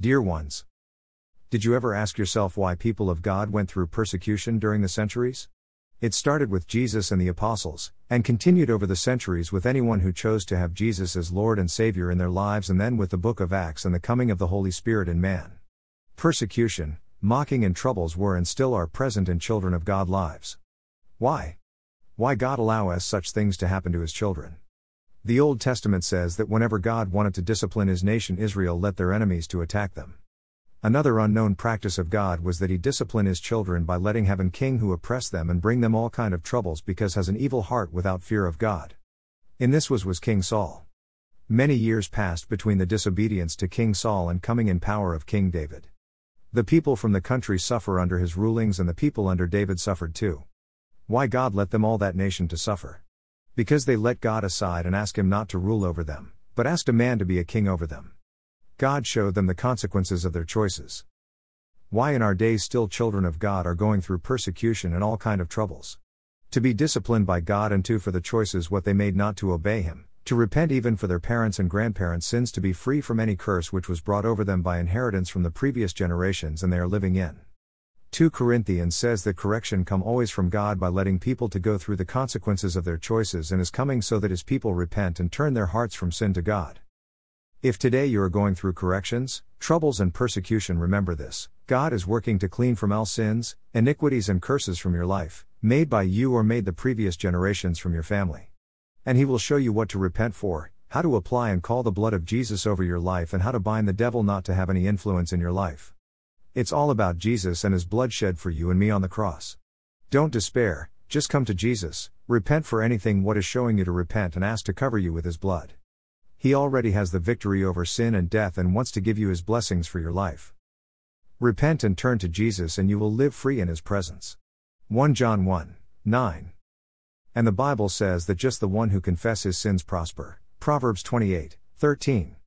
Dear ones, did you ever ask yourself why people of God went through persecution during the centuries? It started with Jesus and the apostles, and continued over the centuries with anyone who chose to have Jesus as Lord and Savior in their lives, and then with the book of Acts and the coming of the Holy Spirit in man. Persecution, mocking, and troubles were and still are present in children of God lives. Why? Why God allow us such things to happen to his children? The Old Testament says that whenever God wanted to discipline his nation Israel let their enemies to attack them. Another unknown practice of God was that he discipline his children by letting have king who oppress them and bring them all kind of troubles because has an evil heart without fear of God. In this was was King Saul. Many years passed between the disobedience to King Saul and coming in power of King David. The people from the country suffer under his rulings and the people under David suffered too. Why God let them all that nation to suffer? Because they let God aside and asked him not to rule over them, but asked a man to be a king over them. God showed them the consequences of their choices. Why in our days still children of God are going through persecution and all kind of troubles. To be disciplined by God and to for the choices what they made not to obey him, to repent even for their parents and grandparents' sins to be free from any curse which was brought over them by inheritance from the previous generations and they are living in. 2 Corinthians says that correction come always from God by letting people to go through the consequences of their choices and is coming so that his people repent and turn their hearts from sin to God. If today you are going through corrections, troubles, and persecution, remember this God is working to clean from all sins, iniquities, and curses from your life, made by you or made the previous generations from your family. And He will show you what to repent for, how to apply and call the blood of Jesus over your life, and how to bind the devil not to have any influence in your life. It's all about Jesus and His blood shed for you and me on the cross. Don't despair, just come to Jesus, repent for anything what is showing you to repent, and ask to cover you with His blood. He already has the victory over sin and death and wants to give you his blessings for your life. Repent and turn to Jesus and you will live free in his presence. 1 John 1 9. And the Bible says that just the one who confesses his sins prosper. Proverbs 28 13.